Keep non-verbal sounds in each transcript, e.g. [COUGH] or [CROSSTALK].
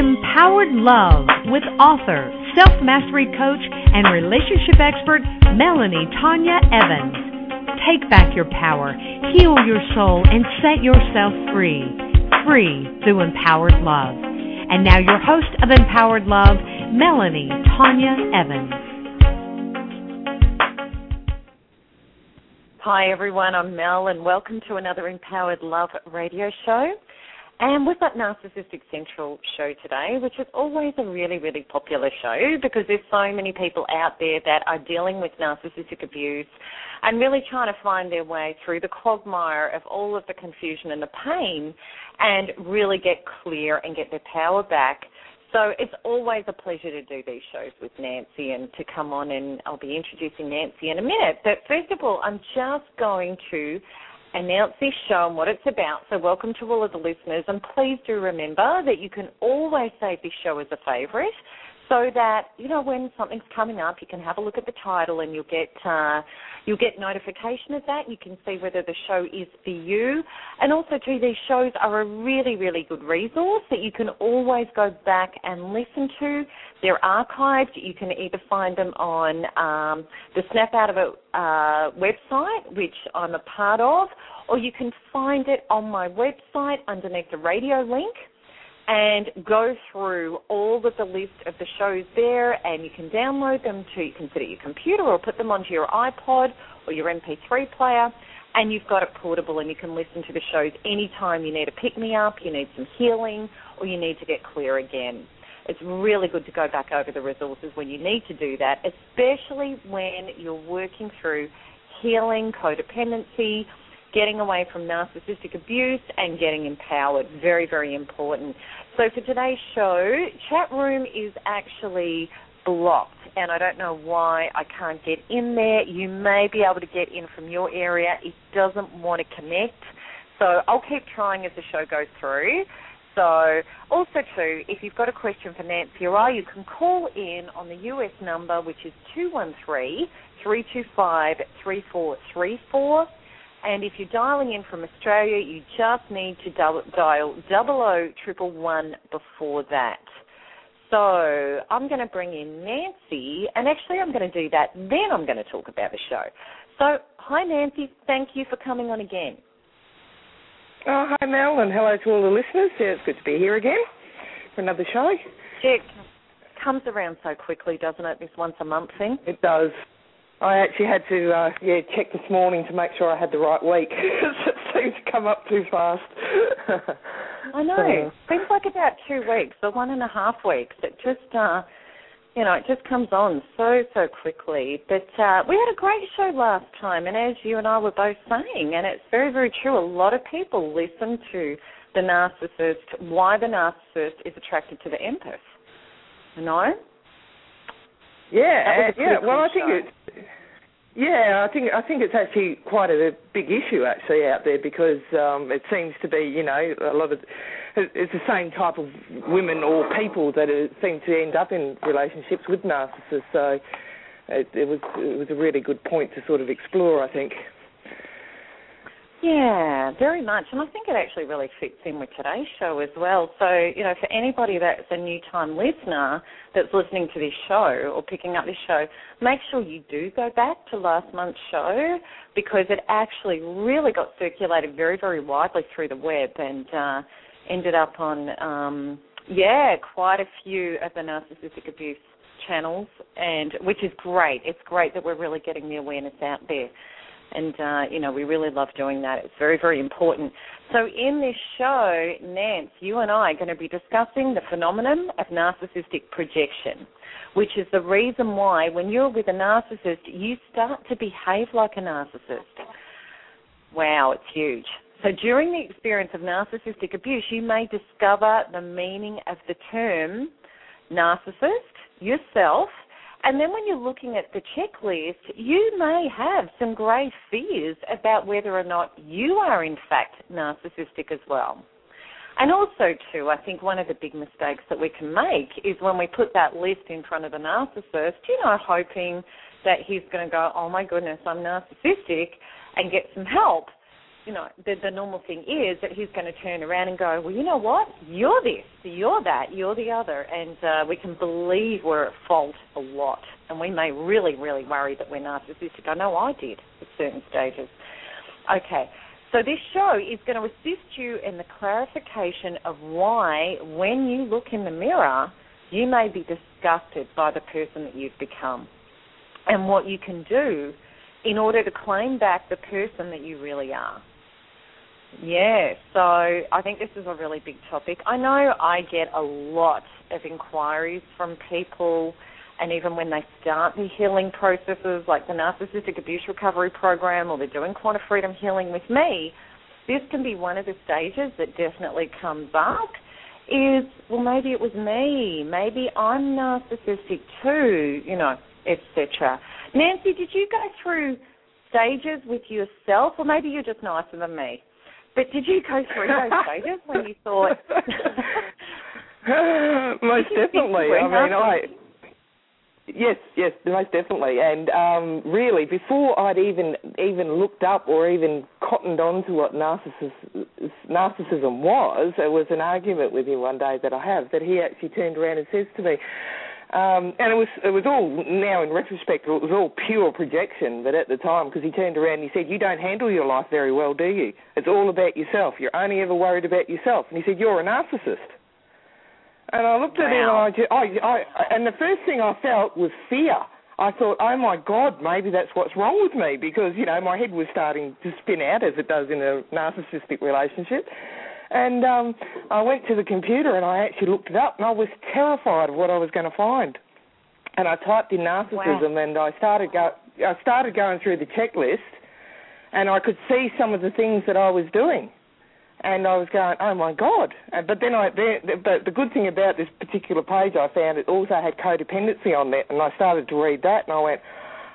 Empowered Love with author, self mastery coach, and relationship expert Melanie Tonia Evans. Take back your power, heal your soul, and set yourself free. Free through empowered love. And now, your host of Empowered Love, Melanie Tonia Evans. Hi, everyone. I'm Mel, and welcome to another Empowered Love radio show. And we've got Narcissistic Central show today, which is always a really, really popular show because there's so many people out there that are dealing with narcissistic abuse and really trying to find their way through the quagmire of all of the confusion and the pain and really get clear and get their power back. So it's always a pleasure to do these shows with Nancy and to come on and I'll be introducing Nancy in a minute. But first of all, I'm just going to announce this show and what it's about. So, welcome to all of the listeners. And please do remember that you can always save this show as a favourite so that you know when something's coming up, you can have a look at the title and you'll get uh, you'll get notification of that. You can see whether the show is for you, and also too, these shows are a really really good resource that you can always go back and listen to. They're archived. You can either find them on um, the Snap Out of It uh, website, which I'm a part of, or you can find it on my website underneath the radio link and go through all of the list of the shows there and you can download them to you can sit at your computer or put them onto your iPod or your MP3 player and you've got it portable and you can listen to the shows anytime you need a pick me up, you need some healing or you need to get clear again. It's really good to go back over the resources when you need to do that, especially when you're working through healing codependency getting away from narcissistic abuse and getting empowered. Very, very important. So for today's show, chat room is actually blocked and I don't know why I can't get in there. You may be able to get in from your area. It doesn't want to connect. So I'll keep trying as the show goes through. So also too, if you've got a question for Nancy or I, you can call in on the US number which is 213 325 3434 and if you're dialing in from Australia, you just need to dial double O triple one before that. So I'm going to bring in Nancy, and actually I'm going to do that. Then I'm going to talk about the show. So hi Nancy, thank you for coming on again. Oh hi Mel, and hello to all the listeners. Yeah, it's good to be here again for another show. It comes around so quickly, doesn't it? This once a month thing. It does. I actually had to uh, yeah check this morning to make sure I had the right week because it seemed to come up too fast. [LAUGHS] I know. So. Seems like about two weeks or one and a half weeks. It just uh you know, it just comes on so, so quickly. But uh, we had a great show last time, and as you and I were both saying, and it's very, very true, a lot of people listen to the narcissist, why the narcissist is attracted to the empath. You know? Yeah, yeah. Well, I think it's yeah, I think I think it's actually quite a big issue actually out there because um, it seems to be you know a lot of it's the same type of women or people that are, seem to end up in relationships with narcissists. So it, it was it was a really good point to sort of explore. I think. Yeah, very much. And I think it actually really fits in with today's show as well. So, you know, for anybody that's a new time listener that's listening to this show or picking up this show, make sure you do go back to last month's show because it actually really got circulated very, very widely through the web and uh, ended up on um, Yeah, quite a few of the narcissistic abuse channels, and which is great. It's great that we're really getting the awareness out there, and uh, you know we really love doing that. It's very very important. So in this show, Nance, you and I are going to be discussing the phenomenon of narcissistic projection, which is the reason why when you're with a narcissist, you start to behave like a narcissist. Wow, it's huge. So during the experience of narcissistic abuse, you may discover the meaning of the term narcissist yourself. And then when you're looking at the checklist, you may have some grave fears about whether or not you are in fact narcissistic as well. And also, too, I think one of the big mistakes that we can make is when we put that list in front of the narcissist, you know, hoping that he's going to go, oh my goodness, I'm narcissistic, and get some help you know, the, the normal thing is that he's going to turn around and go, well, you know what? You're this, you're that, you're the other, and uh, we can believe we're at fault a lot, and we may really, really worry that we're narcissistic. I know I did at certain stages. Okay, so this show is going to assist you in the clarification of why, when you look in the mirror, you may be disgusted by the person that you've become, and what you can do in order to claim back the person that you really are. Yeah, so I think this is a really big topic. I know I get a lot of inquiries from people, and even when they start the healing processes, like the Narcissistic Abuse Recovery Program, or they're doing Quantum Freedom Healing with me, this can be one of the stages that definitely comes up. Is well, maybe it was me, maybe I'm narcissistic too, you know, etc. Nancy, did you go through stages with yourself, or maybe you're just nicer than me? But did you go through those [LAUGHS] stages when you thought? [LAUGHS] most definitely. I mean, I. Yes, yes, most definitely. And um, really, before I'd even even looked up or even cottoned on to what narcissus, narcissism was, there was an argument with him one day that I have that he actually turned around and says to me, um, and it was it was all now in retrospect it was all pure projection. But at the time, because he turned around and he said, "You don't handle your life very well, do you? It's all about yourself. You're only ever worried about yourself." And he said, "You're a narcissist." And I looked at wow. him and I, I, I, and the first thing I felt was fear. I thought, oh my God, maybe that's what's wrong with me because you know my head was starting to spin out as it does in a narcissistic relationship. And um, I went to the computer and I actually looked it up, and I was terrified of what I was going to find. And I typed in narcissism, wow. and I started go I started going through the checklist, and I could see some of the things that I was doing, and I was going, oh my god! But then I, but the good thing about this particular page, I found it also had codependency on that, and I started to read that, and I went,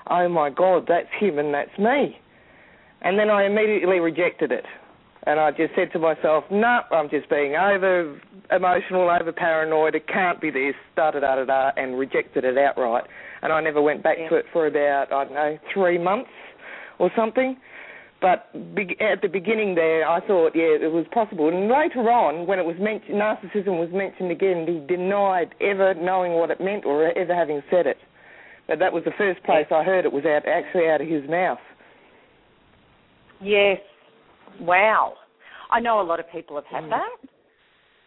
oh my god, that's him and that's me. And then I immediately rejected it. And I just said to myself, no, nah, I'm just being over emotional, over paranoid. It can't be this, da da da da da, and rejected it outright. And I never went back yeah. to it for about, I don't know, three months or something. But be- at the beginning there, I thought, yeah, it was possible. And later on, when it was mentioned, narcissism was mentioned again, he denied ever knowing what it meant or ever having said it. But that was the first place I heard it was out actually out of his mouth. Yes, Wow. I know a lot of people have had mm. that.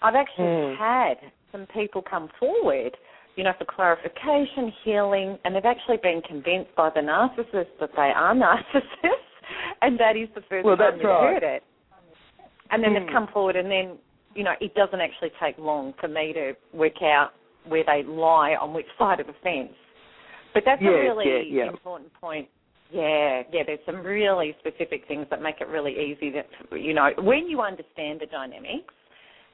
I've actually mm. had some people come forward, you know, for clarification, healing, and they've actually been convinced by the narcissist that they are [LAUGHS] narcissists, and that is the first well, time you've right. heard it. And then mm. they've come forward, and then, you know, it doesn't actually take long for me to work out where they lie on which side of the fence. But that's yeah, a really yeah, yeah. important point yeah, yeah. There's some really specific things that make it really easy. That you know, when you understand the dynamics,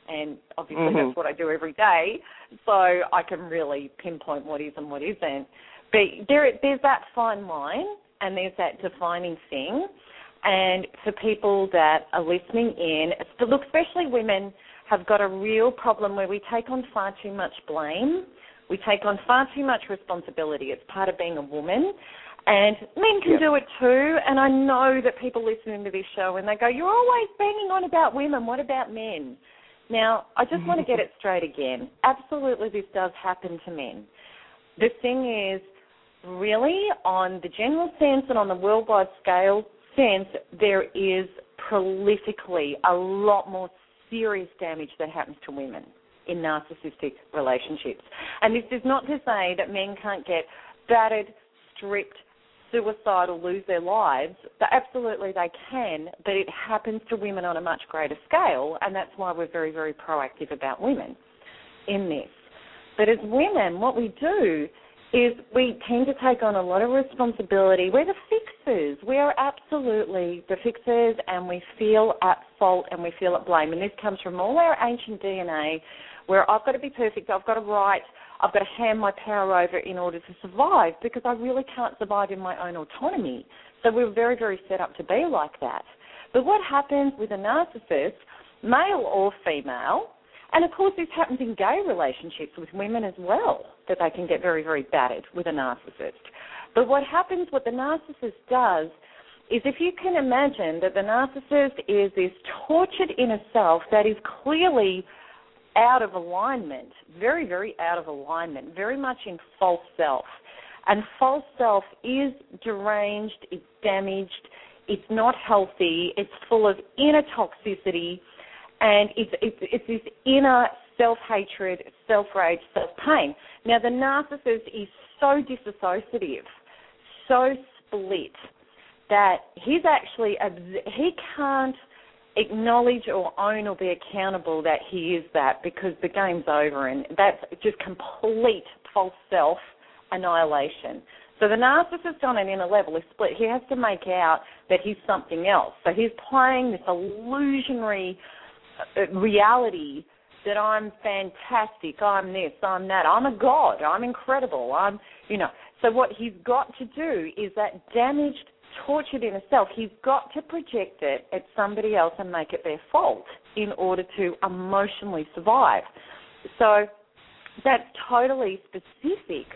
and obviously mm-hmm. that's what I do every day, so I can really pinpoint what is and what isn't. But there, there's that fine line, and there's that defining thing. And for people that are listening in, look, especially women, have got a real problem where we take on far too much blame. We take on far too much responsibility. It's part of being a woman. And men can yep. do it too. And I know that people listening to this show and they go, You're always banging on about women. What about men? Now, I just want to get it straight again. Absolutely, this does happen to men. The thing is, really, on the general sense and on the worldwide scale sense, there is prolifically a lot more serious damage that happens to women. in narcissistic relationships. And this is not to say that men can't get battered, stripped, suicidal, lose their lives. But absolutely they can, but it happens to women on a much greater scale, and that's why we're very, very proactive about women in this. But as women, what we do is we tend to take on a lot of responsibility. We're the fixers. We are absolutely the fixers, and we feel at fault and we feel at blame. And this comes from all our ancient DNA, where I've got to be perfect, I've got to write, I've got to hand my power over in order to survive because I really can't survive in my own autonomy. So we're very, very set up to be like that. But what happens with a narcissist, male or female, and of course, this happens in gay relationships with women as well, that they can get very, very battered with a narcissist. But what happens, what the narcissist does, is if you can imagine that the narcissist is this tortured inner self that is clearly out of alignment, very, very out of alignment, very much in false self. And false self is deranged, it's damaged, it's not healthy, it's full of inner toxicity and it's it's, it's this inner self hatred, self rage, self pain. Now the narcissist is so disassociative, so split that he's actually he can't acknowledge or own or be accountable that he is that because the game's over and that's just complete false self annihilation. So the narcissist on an inner level is split. He has to make out that he's something else. So he's playing this illusionary uh, reality that I'm fantastic, I'm this, I'm that, I'm a god, I'm incredible, I'm, you know. So what he's got to do is that damaged, tortured inner self, he's got to project it at somebody else and make it their fault in order to emotionally survive. So that's totally specific.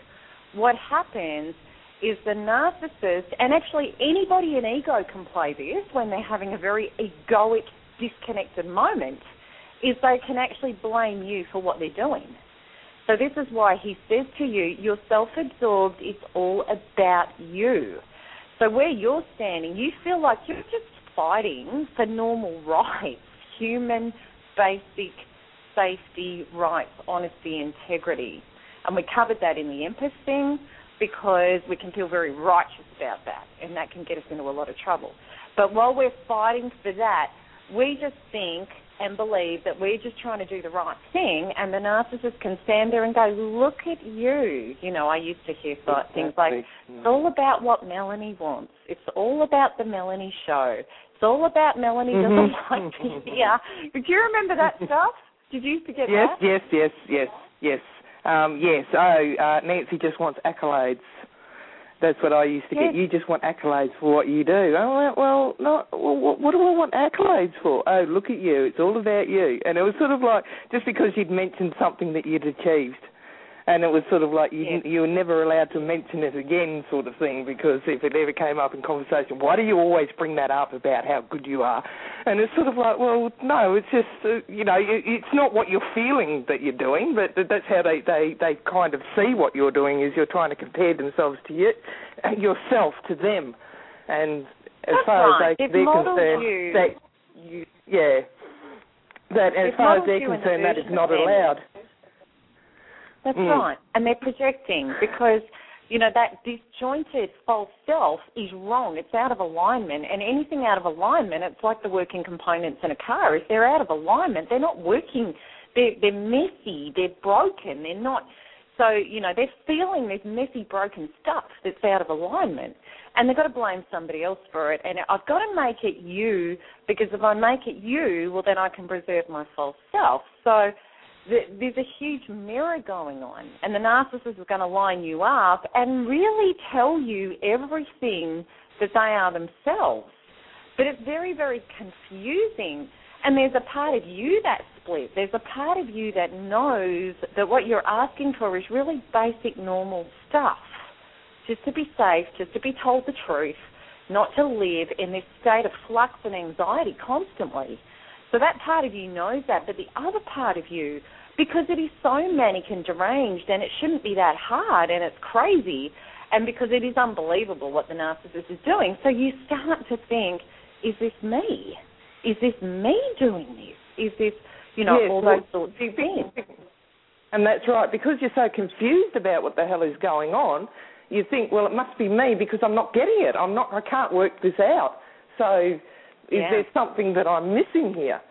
What happens is the narcissist, and actually anybody in ego can play this when they're having a very egoic disconnected moment is they can actually blame you for what they're doing. So this is why he says to you, you're self-absorbed, it's all about you. So where you're standing, you feel like you're just fighting for normal [LAUGHS] rights, human basic safety, rights, honesty, integrity. And we covered that in the empath thing because we can feel very righteous about that, and that can get us into a lot of trouble. But while we're fighting for that, we just think and believe that we're just trying to do the right thing, and the narcissist can stand there and go, "Look at you." You know, I used to hear exactly. things like, "It's all about what Melanie wants. It's all about the Melanie show. It's all about Melanie doesn't mm-hmm. [LAUGHS] like to hear." Do you remember that [LAUGHS] stuff? Did you used to get yes, that? Yes, yes, yes, yes, yes. Um, yes. Oh, uh, Nancy just wants accolades. That's what I used to yes. get. You just want accolades for what you do. I went, well, no, well, what, what do I want accolades for? Oh, look at you. It's all about you. And it was sort of like just because you'd mentioned something that you'd achieved and it was sort of like you yeah. you were never allowed to mention it again, sort of thing, because if it ever came up in conversation, why do you always bring that up about how good you are? And it's sort of like, well, no, it's just uh, you know, it's not what you're feeling that you're doing, but that's how they they they kind of see what you're doing is you're trying to compare themselves to you, yourself to them, and as that's far right. as they, they're concerned, you. they, you, yeah. That as far as they're concerned, that is not allowed. That's mm. right. And they're projecting because, you know, that disjointed false self is wrong. It's out of alignment. And anything out of alignment, it's like the working components in a car. If they're out of alignment, they're not working. They're, they're messy. They're broken. They're not. So, you know, they're feeling this messy, broken stuff that's out of alignment. And they've got to blame somebody else for it. And I've got to make it you because if I make it you, well, then I can preserve my false self. So, there's a huge mirror going on, and the narcissist is going to line you up and really tell you everything that they are themselves. But it's very, very confusing. And there's a part of you that split. There's a part of you that knows that what you're asking for is really basic, normal stuff. Just to be safe, just to be told the truth, not to live in this state of flux and anxiety constantly. So that part of you knows that, but the other part of you, because it is so manic and deranged, and it shouldn't be that hard, and it's crazy, and because it is unbelievable what the narcissist is doing, so you start to think, is this me? Is this me doing this? Is this, you know, yes, all well, those sorts of things. And that's right, because you're so confused about what the hell is going on, you think, well, it must be me because I'm not getting it. I'm not. I can't work this out. So, is Yeah. there something that I'm missing here?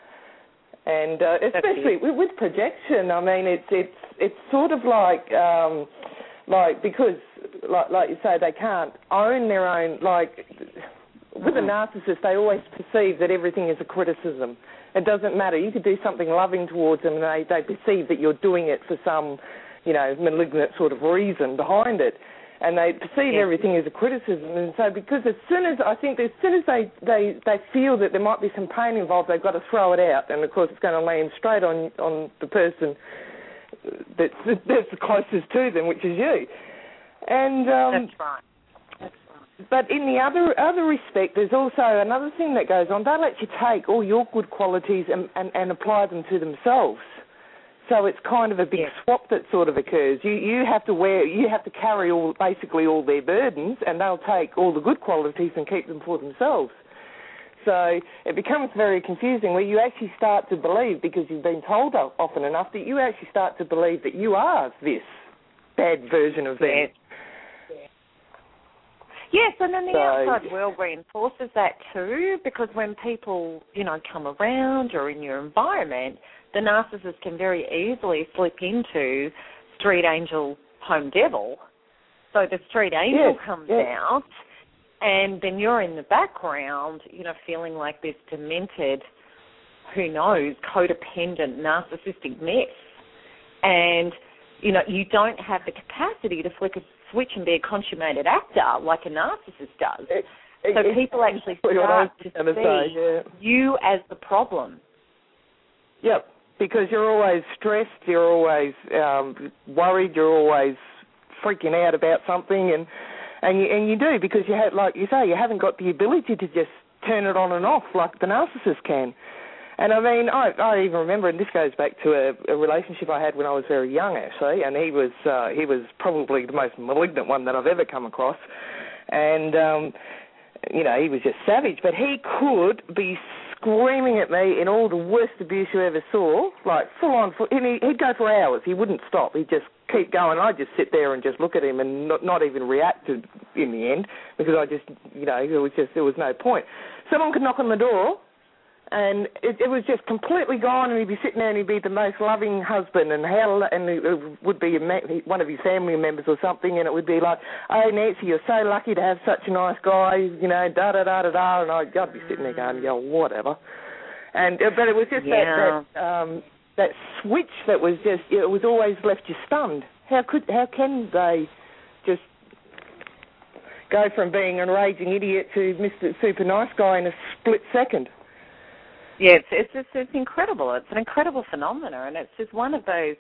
And uh, especially with, with projection, I mean, it's it's it's sort of like um, like because like like you say, they can't own their own. Like with a narcissist, they always perceive that everything is a criticism. It doesn't matter. You could do something loving towards them, and they they perceive that you're doing it for some, you know, malignant sort of reason behind it and they perceive Yeah. everything as a criticism. And so, because as soon as I think, as soon as they they they feel that there might be some pain involved, they've got to throw it out, and of course, it's going to land straight on on the person that's that's the closest to them, which is you. And um, That's right. That's right. but in the other other respect, there's also another thing that goes on. They let you take all your good qualities and, and, and apply them to themselves. So it's kind of a big Yeah. swap that sort of occurs. You you have to wear you have to carry all basically all their burdens, and they'll take all the good qualities and keep them for themselves. So it becomes very confusing where you actually start to believe because you've been told often enough that you actually start to believe that you are this bad version of them. Yes. Yes, and then the So- outside world reinforces that too, because when people, you know, come around or in your environment, the narcissist can very easily slip into street angel, home devil. So the street angel Yes, comes yes. out, and then you're in the background, you know, feeling like this demented, who knows, codependent, narcissistic mess. And you know, you don't have the capacity to flick a switch and be a consummated actor like a narcissist does. It- So it- people actually what I was start to see yeah. you as the problem. Yep, because you're always stressed, you're always um, worried, you're always freaking out about something, and and you and you do because you have, like you say, you haven't got the ability to just turn it on and off like the narcissist can. And I mean, I I even remember, and this goes back to a, a relationship I had when I was very young, actually, and he was uh, he was probably the most malignant one that I've ever come across, and um, you know, he was just savage, but he could be screaming at me in all the worst abuse you ever saw, like full on. Full, and he, he'd go for hours. He wouldn't stop. He'd just keep going. I'd just sit there and just look at him and not, not even react to in the end because I just, you know, it was just there was no point. Someone could knock on the door. And it, it was just completely gone, and he'd be sitting there, and he'd be the most loving husband, and how, and it would be one of his family members or something, and it would be like, "Oh, Nancy, you're so lucky to have such a nice guy," you know, da da da da da, and I'd, I'd be sitting there going, "Yeah, whatever." And uh, but it was just Yeah. that that um, that switch that was just it was always left you stunned. How could how can they just go from being an raging idiot to Mr. Super Nice Guy in a split second? Yeah, it's it's it's, it's incredible. It's an incredible phenomenon, and it's just one of those,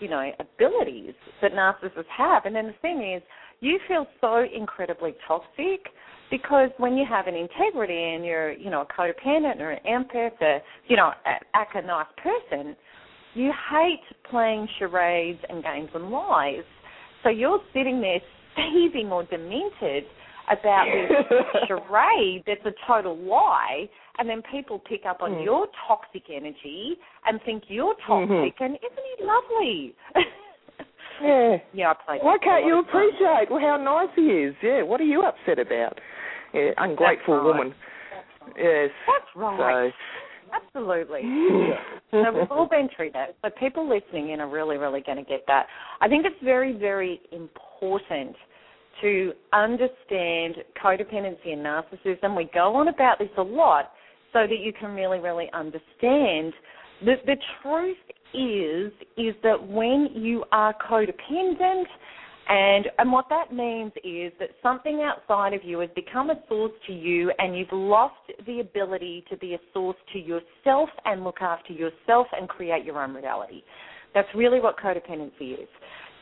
you know, abilities that narcissists have. And then the thing is, you feel so incredibly toxic because when you have an integrity and you're, you know, a codependent or an empath, or you know, a, a nice person, you hate playing charades and games and lies. So you're sitting there seething or demented about this [LAUGHS] charade that's a total lie, and then people pick up on Mm. your toxic energy and think you're toxic, Mhm. and isn't he lovely? [LAUGHS] Yeah. yeah, I played. Why can't you appreciate well, how nice he is? Yeah, what are you upset about? Yeah, ungrateful right. woman. Yes. That's right. So, Absolutely. [LAUGHS] so we've all been through that. So people listening in are really, really going to get that. I think it's very, very important to understand codependency and narcissism. We go on about this a lot so that you can really, really understand. The, the truth is, is that when you are codependent, and and what that means is that something outside of you has become a source to you and you've lost the ability to be a source to yourself and look after yourself and create your own reality. That's really what codependency is.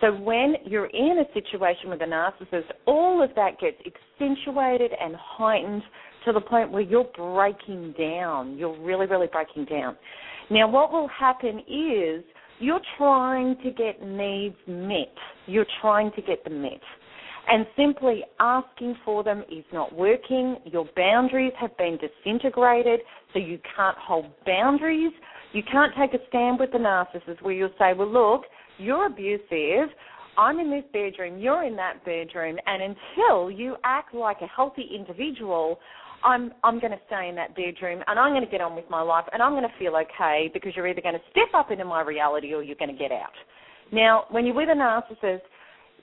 So when you're in a situation with a narcissist, all of that gets accentuated and heightened to the point where you're breaking down. You're really, really breaking down. Now, what will happen is you're trying to get needs met. You're trying to get them met. And simply asking for them is not working. Your boundaries have been disintegrated, so you can't hold boundaries. You can't take a stand with the narcissist where you'll say, well, look, you're abusive. I'm in this bedroom, you're in that bedroom, and until you act like a healthy individual, I'm I'm going to stay in that bedroom and I'm going to get on with my life and I'm going to feel okay because you're either going to step up into my reality or you're going to get out. Now, when you're with a narcissist,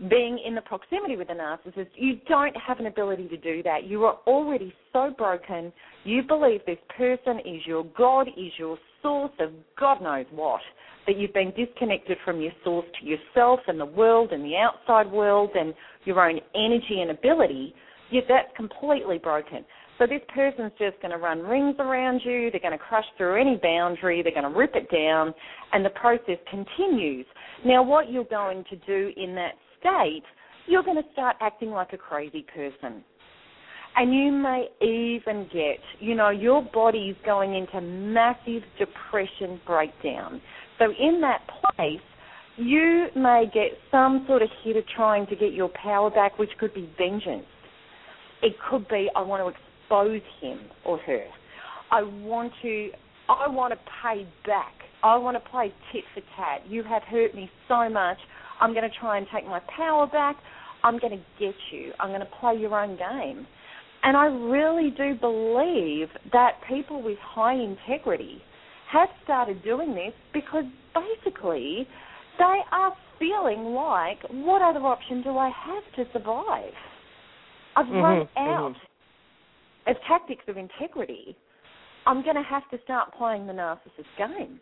being in the proximity with a narcissist, you don't have an ability to do that. You are already so broken. You believe this person is your God, is your source of God knows what. That you've been disconnected from your source to yourself and the world and the outside world and your own energy and ability. Yet that's completely broken. So this person's just going to run rings around you. They're going to crush through any boundary. They're going to rip it down, and the process continues. Now, what you're going to do in that state, you're going to start acting like a crazy person. And you may even get, you know, your body's going into massive depression breakdown. So in that place, you may get some sort of hit of trying to get your power back, which could be vengeance. It could be I want to expose him or her. I want to I want to pay back. I want to play tit for tat. You have hurt me so much. I'm going to try and take my power back. I'm going to get you. I'm going to play your own game. And I really do believe that people with high integrity have started doing this because basically they are feeling like, what other option do I have to survive? I've mm-hmm, run out mm-hmm. of tactics of integrity. I'm going to have to start playing the narcissist game.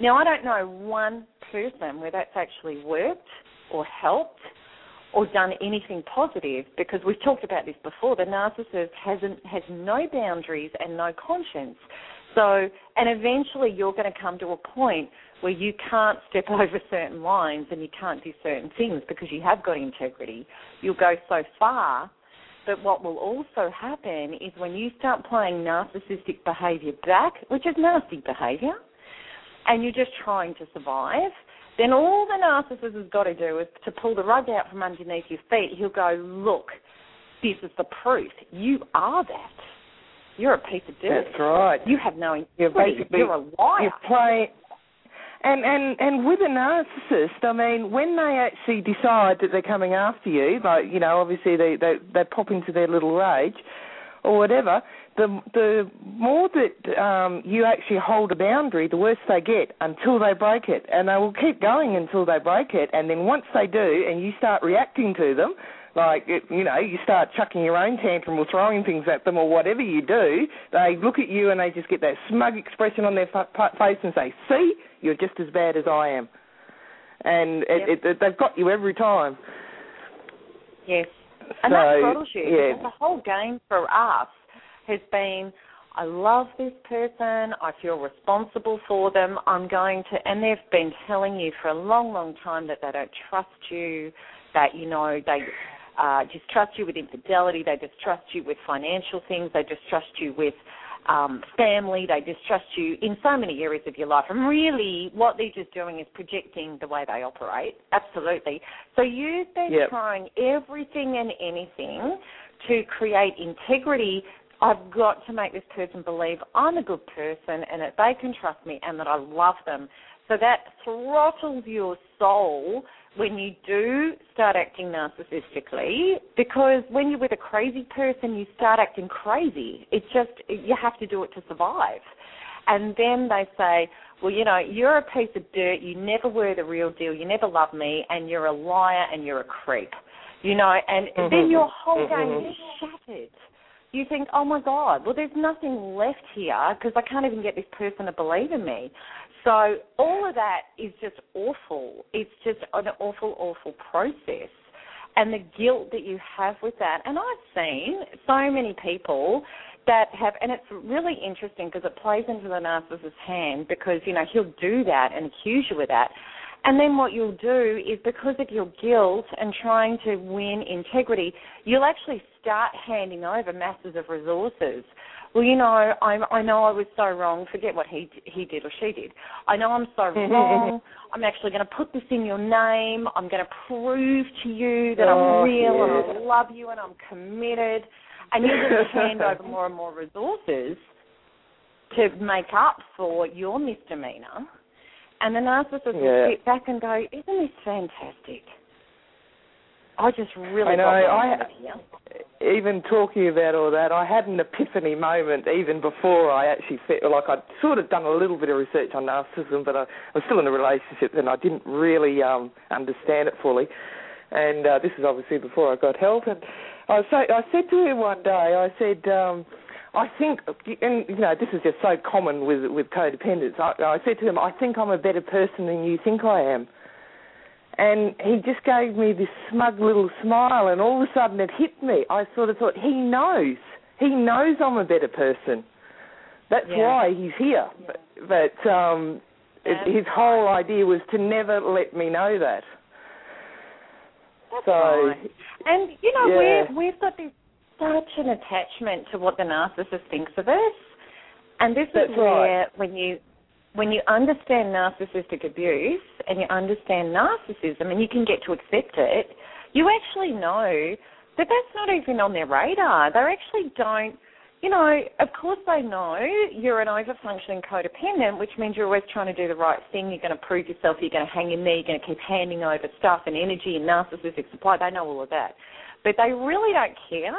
Now, I don't know one person where that's actually worked or helped or done anything positive because we've talked about this before. The narcissist hasn't has no boundaries and no conscience. So, and eventually you're going to come to a point where you can't step [LAUGHS] over certain lines and you can't do certain things because you have got integrity. You'll go so far. But what will also happen is when you start playing narcissistic behavior back, which is nasty behavior, and you're just trying to survive, then all the narcissist has got to do is to pull the rug out from underneath your feet. He'll go, look, this is the proof. You are that. You're a piece of dirt. That's right. You have no integrity. You're you're a liar. You're playing. And and and with a narcissist, I mean, when they actually decide that they're coming after you, like you know, obviously they they they pop into their little rage, or whatever, the the more that um, you actually hold a boundary, the worse they get until they break it, and they will keep going until they break it. And then once they do, and you start reacting to them, like it, you know, you start chucking your own tantrum or throwing things at them or whatever you do, they look at you and they just get that smug expression on their face and say, "See, you're just as bad as I am," and it, yep. it, it, they've got you every time. Yes, and so, that throttles you. Yeah. The whole game for us has been I love this person, I feel responsible for them, I'm going to and they've been telling you for a long, long time that they don't trust you, that you know, they uh, distrust you with infidelity, they distrust you with financial things, they distrust you with um, family, they distrust you in so many areas of your life. And really, what they're just doing is projecting the way they operate. Absolutely. So you've been yep. trying everything and anything to create integrity I've got to make this person believe I'm a good person and that they can trust me and that I love them. So that throttles your soul when you do start acting narcissistically because when you're with a crazy person you start acting crazy. It's just you have to do it to survive. And then they say, well, you know, you're a piece of dirt, you never were the real deal, you never loved me, and you're a liar and you're a creep. You know, and mm-hmm. then your whole mm-hmm. game is shattered you think, oh my God, well, there's nothing left here because I can't even get this person to believe in me. So all of that is just awful. It's just an awful, awful process. And the guilt that you have with that. And I've seen so many people that have, and it's really interesting because it plays into the narcissist's hand because, you know, he'll do that and accuse you of that. And then what you'll do is because of your guilt and trying to win integrity, you'll actually start handing over masses of resources. Well, you know, I I know I was so wrong. Forget what he he did or she did. I know I'm so [LAUGHS] wrong. I'm actually going to put this in your name. I'm going to prove to you that oh, I'm real yes. and I love you and I'm committed. And you just [LAUGHS] hand over more and more resources to make up for your misdemeanor, and the narcissist Yeah. will sit back and go, "Isn't this fantastic?" I just really I know, I- here. even talking about all that, I had an epiphany moment even before I actually felt like I'd sort of done a little bit of research on narcissism, but I, I was still in a relationship and I didn't really um, understand it fully. And uh, this is obviously before I got help. And I, was say, I said to him one day, I said, um, I think, and you know, this is just so common with with codependents. I, I said to him, I think I'm a better person than you think I am. And he just gave me this smug little smile, and all of a sudden it hit me. I sort of thought, he knows. He knows I'm a better person. That's Yeah. why he's here. But, but um, it, his whole idea was to never let me know that. That's so, right. And you know, yeah. we've we've got this such an attachment to what the narcissist thinks of us, and this That's is where right. when you when you understand narcissistic abuse and you understand narcissism and you can get to accept it, you actually know that that's not even on their radar. They actually don't. You know, of course they know you're an over-functioning codependent, which means you're always trying to do the right thing. You're going to prove yourself. You're going to hang in there. You're going to keep handing over stuff and energy and narcissistic supply. They know all of that, but they really don't care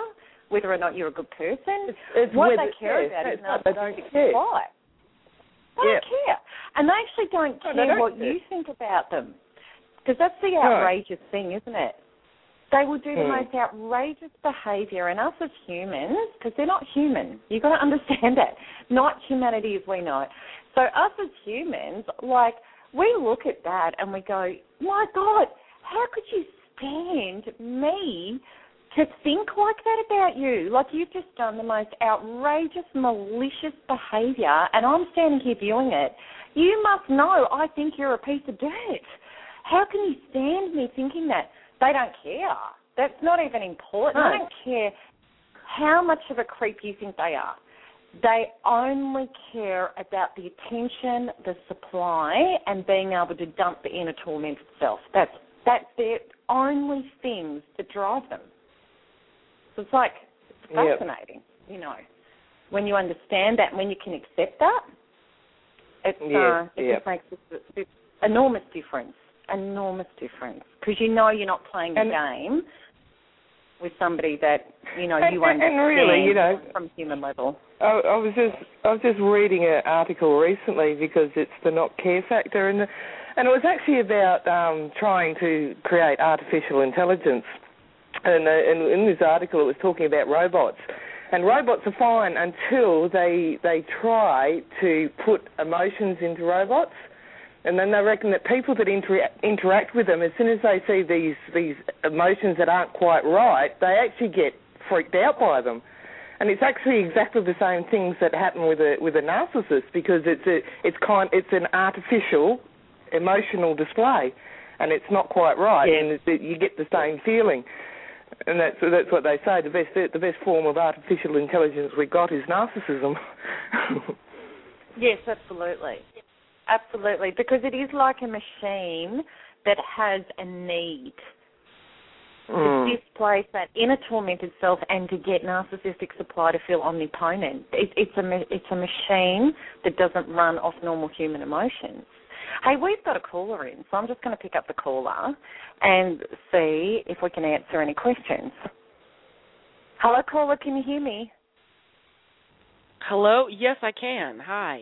whether or not you're a good person. it's what whether- they care about is not they don't care. supply. They Yeah. don't care, and they actually don't No, care don't what care. you think about them, because that's the No. outrageous thing, isn't it? They will do the Hmm. most outrageous behaviour, and us as humans, because they're not human, you've got to understand that. Not humanity as we know it. So us as humans, like we look at that and we go, my God, how could you stand me to think like that about you? Like you've just done the most outrageous, malicious behaviour, and I'm standing here viewing it. You must know I think you're a piece of dirt. How can you stand me thinking that? They don't care. That's not even important. No. They don't care how much of a creep you think they are. They only care about the attention, the supply, and being able to dump the inner tormented self. That's that's their only things that drive them. So it's like it's Yep. fascinating, you know, when you understand that, when you can accept that. It's uh, it yeah. just makes this, this enormous difference, enormous difference, because you know you're not playing And- a game with somebody that you know you and- and really, you know- from human level. I, I was just I was just reading an article recently because it's the not care factor and the, and it was actually about um, trying to create artificial intelligence. And, uh, and in this article, it was talking about robots. And robots are fine until they they try to put emotions into robots, and then they reckon that people that intera- interact with them, as soon as they see these these emotions that aren't quite right, they actually get freaked out by them. And it's actually exactly the same things that happen with a with a narcissist because it's a it's kind it's an artificial emotional display, and it's not quite right, Yeah. and it, you get the same feeling. And that's that's what they say. The best the best form of artificial intelligence we got is narcissism. [LAUGHS] Yes, absolutely. Absolutely. Because it is like a machine that has a need Mm. to displace that inner tormented self and to get narcissistic supply to feel omnipotent. It, it's a it's a machine that doesn't run off normal human emotions. Hey, we've got a caller in, so I'm just going to pick up the caller and see if we can answer any questions. Hello, caller. Can you hear me? Hello? Yes, I can. Hi.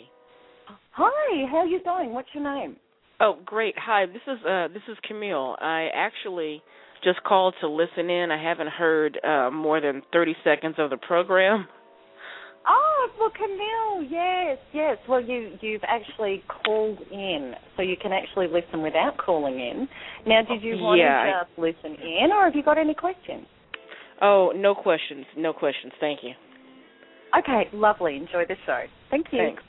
Hi. How are you doing? What's your name? Oh, great. Hi. This is uh this is Camille. I actually just called to listen in. I haven't heard uh more than 30 seconds of the program. [LAUGHS] Oh, well, Camille, yes, yes. Well, you you've actually called in, so you can actually listen without calling in. Now, did you want Yeah, to I- listen in, or have you got any questions? Oh, no questions. No questions. Thank you. Okay, lovely. Enjoy the show. Thank you. Thanks.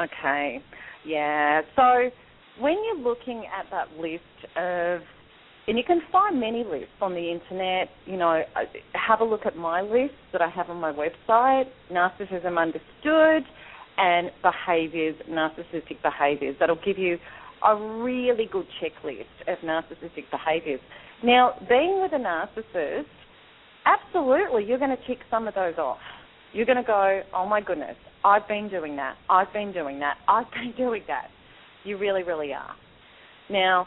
Okay, yeah. So when you're looking at that list of, and you can find many lists on the internet. You know, have a look at my list that I have on my website, Narcissism Understood, and Behaviors, Narcissistic Behaviors. That'll give you a really good checklist of narcissistic behaviors. Now, being with a narcissist, absolutely, you're going to tick some of those off. You're going to go, oh my goodness, I've been doing that. I've been doing that. I've been [LAUGHS] doing that. You really, really are. Now,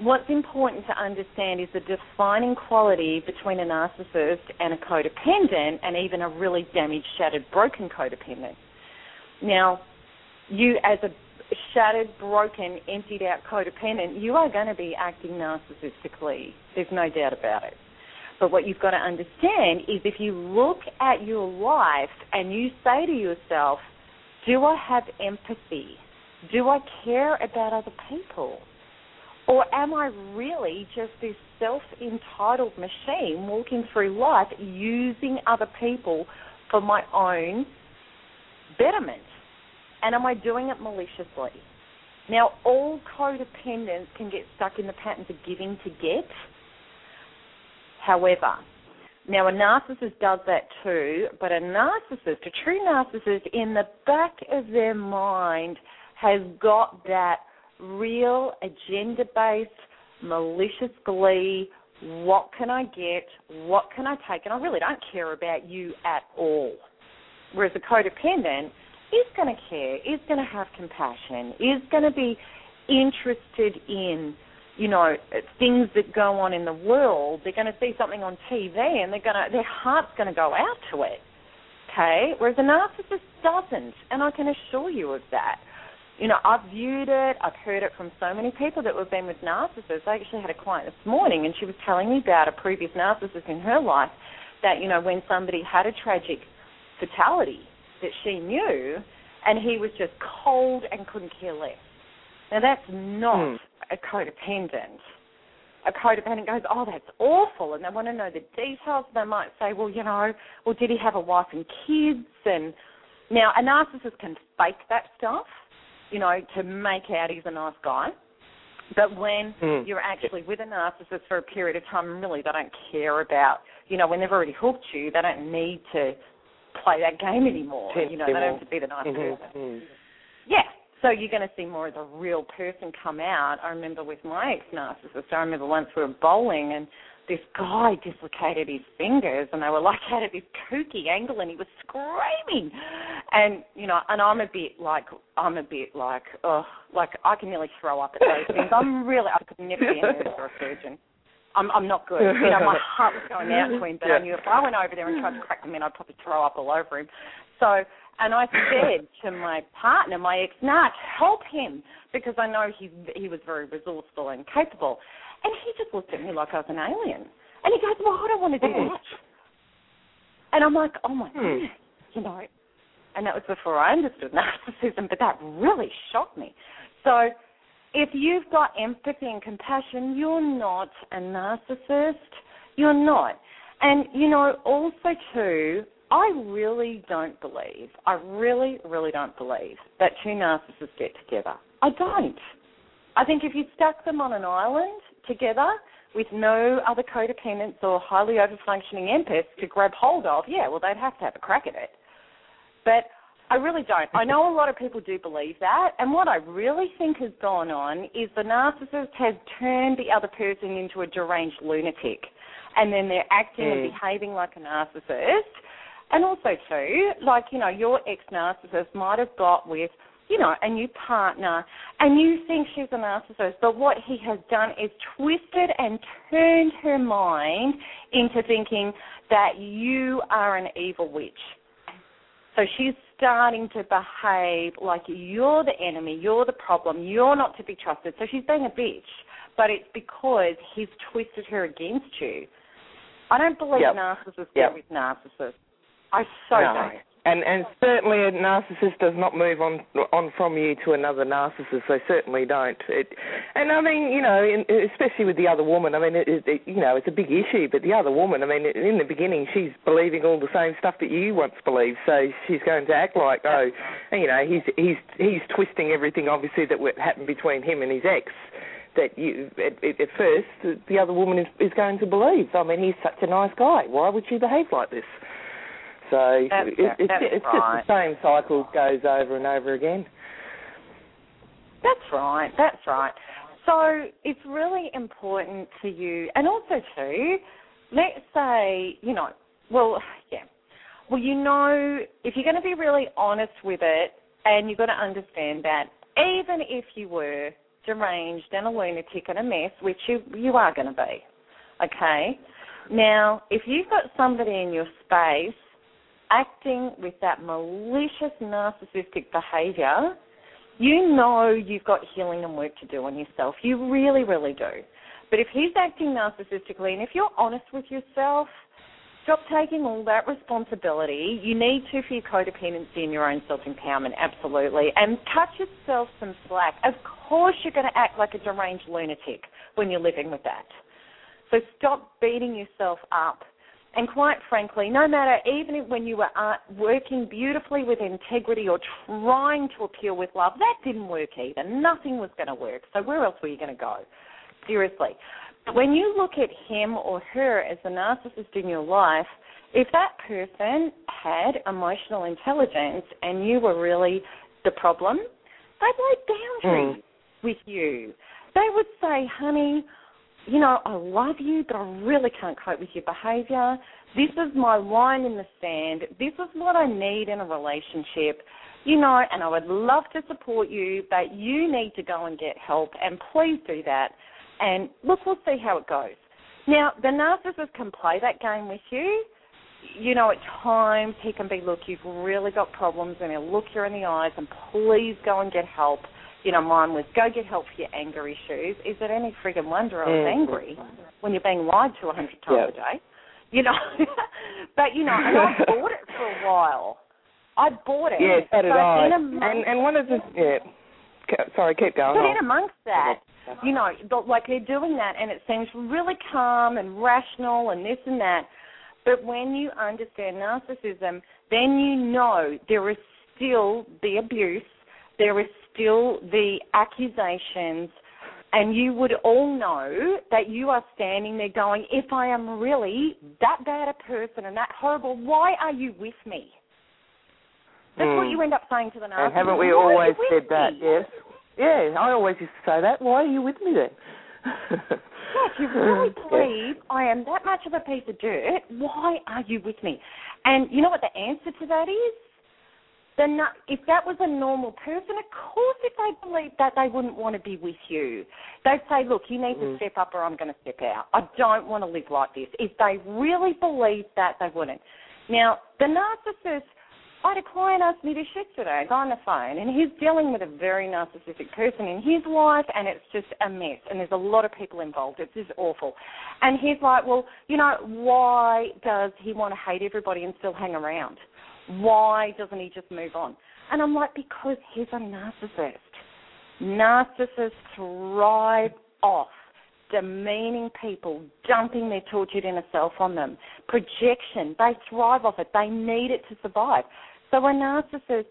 what's important to understand is the defining quality between a narcissist and a codependent, and even a really damaged, shattered, broken codependent. Now, you as a shattered, broken, emptied out codependent, you are going to be acting narcissistically. There's no doubt about it. But what you've got to understand is if you look at your life and you say to yourself, do I have empathy? Do I care about other people? Or am I really just this self entitled machine walking through life using other people for my own betterment? And am I doing it maliciously? Now, all codependents can get stuck in the patterns of giving to get. However, now a narcissist does that too, but a narcissist, a true narcissist, in the back of their mind has got that real agenda based, malicious glee. What can I get? What can I take? And I really don't care about you at all. Whereas a codependent is going to care, is going to have compassion, is going to be interested in, you know, things that go on in the world. They're going to see something on TV and they're going to, their heart's going to go out to it. Okay? Whereas a narcissist doesn't, and I can assure you of that. You know, I've viewed it, I've heard it from so many people that have been with narcissists. I actually had a client this morning and she was telling me about a previous narcissist in her life that, you know, when somebody had a tragic fatality, that she knew, and he was just cold and couldn't care less. Now that's not mm. a codependent. A codependent goes, oh, that's awful, and they want to know the details. They might say, well, you know, well, did he have a wife and kids? And now a narcissist can fake that stuff, you know, to make out he's a nice guy. But when mm. you're actually with a narcissist for a period of time, really they don't care about, you know, when they've already hooked you, they don't need to play that game anymore. you know, they don't have to be the nice mm-hmm. person. Mm-hmm. Yeah. So you're going to see more of the real person come out. I remember with my ex narcissist, I remember once we were bowling and this guy dislocated his fingers and they were like [LAUGHS] at this kooky angle and he was screaming and you know and i'm a bit like i'm a bit like oh like i can nearly throw up at those things i'm really i could never be a nurse or a surgeon I'm I'm not good. You know, my heart was going out to him, but. I knew if I went over there and tried to crack him in, I'd probably throw up all over him. So, and I said to my partner, my ex, nah, help him because I know he he was very resourceful and capable. And he just looked at me like I was an alien. And he goes, well, I don't want to do hmm. that. And I'm like, oh my hmm. goodness, you know. And that was before I understood [LAUGHS] narcissism, but that really shocked me. So if you've got empathy and compassion, you're not a narcissist. You're not. And, you know, also, too, I really don't believe, I really, really don't believe that two narcissists get together. I don't. I think if you stuck them on an island together with no other codependents or highly overfunctioning empaths to grab hold of, yeah, well, they'd have to have a crack at it. But I really don't. I know a lot of people do believe that, and what I really think has gone on is the narcissist has turned the other person into a deranged lunatic, and then they're acting mm. and behaving like a narcissist. And also, too, like you know, your ex-narcissist might have got with you know, a new partner, and you think she's a narcissist, but what he has done is twisted and turned her mind into thinking that you are an evil witch. So she's starting to behave like you're the enemy, you're the problem, you're not to be trusted. So she's being a bitch, but it's because he's twisted her against you. I don't believe yep. narcissists yep. get with narcissists. I so no. don't. And and certainly a narcissist does not move on on from you to another narcissist. They certainly don't. It, and I mean, you know, in, especially with the other woman. I mean, it, it, you know, it's a big issue. But the other woman, I mean, in the beginning, she's believing all the same stuff that you once believed. So she's going to act like, oh, you know, he's he's he's twisting everything, obviously, that happened between him and his ex that you at, at, first the other woman is, is going to believe. I mean, he's such a nice guy. Why would she behave like this? So that's, it, it's, it's right. just the same cycle goes over and over again. That's right. That's right. So it's really important to you, and also too, let's say you know, well, yeah. Well, you know, if you're going to be really honest with it, and you've got to understand that even if you were deranged and a lunatic and a mess, which you you are going to be, okay. Now, if you've got somebody in your space acting with that malicious narcissistic behaviour, you know you've got healing and work to do on yourself. You really, really do. But if he's acting narcissistically, and if you're honest with yourself, stop taking all that responsibility. You need to for your codependency and your own self empowerment, absolutely. And cut yourself some slack. Of course, you're going to act like a deranged lunatic when you're living with that. So stop beating yourself up. And quite frankly, no matter, even when you were uh, working beautifully with integrity or trying to appeal with love, that didn't work either. Nothing was going to work. So where else were you going to go? Seriously. When you look at him or her as the narcissist in your life, if that person had emotional intelligence and you were really the problem, they'd lay boundaries mm. with you. They would say, honey, you know, I love you, but I really can't cope with your behavior. This is my line in the sand. This is what I need in a relationship. You know, and I would love to support you, but you need to go and get help, and please do that. And look, we'll see how it goes. Now, the narcissist can play that game with you. You know, at times he can be, look, you've really got problems, and he'll look you in the eyes and please go and get help you know, mine was go get help for your anger issues. Is it any friggin' wonder I was mm. angry when you're being lied to a hundred times yep. a day? You know, [LAUGHS] but you know, and I [LAUGHS] bought it for a while. I bought it. Yeah, so did I. Amongst, and and one of the yeah, sorry, keep going. But in amongst that, you know, like they're doing that, and it seems really calm and rational and this and that. But when you understand narcissism, then you know there is still the abuse, there is still the accusations, and you would all know that you are standing there going, if I am really that bad a person and that horrible, why are you with me? That's mm. what hmm. you end up saying to the narcissist. And haven't we always said that? Me? Yes. Yeah, I always used to say that. Why are you with me then? [LAUGHS] yes, you really [LAUGHS] believe I am that much of a piece of dirt. Why are you with me? And you know what the answer to that is? Then if that was a normal person, of course, if they believed that, they wouldn't want to be with you. They'd say, "Look, you need mm. to step up, or I'm going to step out. I don't want to live like this." If they really believed that, they wouldn't. Now, the narcissist. I had a client ask me this yesterday, I got on the phone, and he's dealing with a very narcissistic person in his life, and it's just a mess, and there's a lot of people involved. It's just awful. And he's like, well, you know, why does he want to hate everybody and still hang around? Why doesn't he just move on? And I'm like, because he's a narcissist. Narcissists thrive off demeaning people, dumping their tortured inner self on them. Projection, they thrive off it. They need it to survive. So a narcissist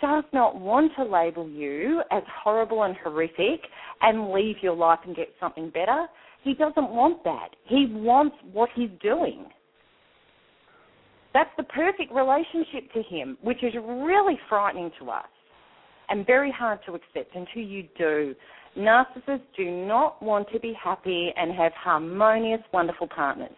does not want to label you as horrible and horrific and leave your life and get something better. He doesn't want that. He wants what he's doing. That's the perfect relationship to him, which is really frightening to us and very hard to accept until you do. Narcissists do not want to be happy and have harmonious, wonderful partners.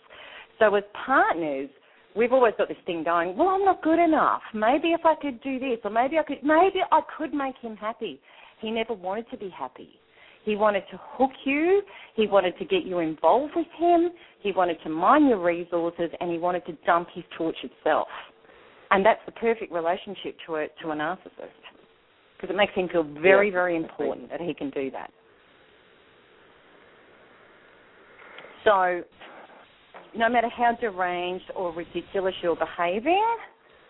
So, as partners, we've always got this thing going, well, I'm not good enough. Maybe if I could do this, or maybe I could, maybe I could make him happy. He never wanted to be happy. He wanted to hook you. He wanted to get you involved with him. He wanted to mine your resources, and he wanted to dump his tortured self. And that's the perfect relationship to a to a narcissist because it makes him feel very, very important that he can do that. So, no matter how deranged or ridiculous you're behaving,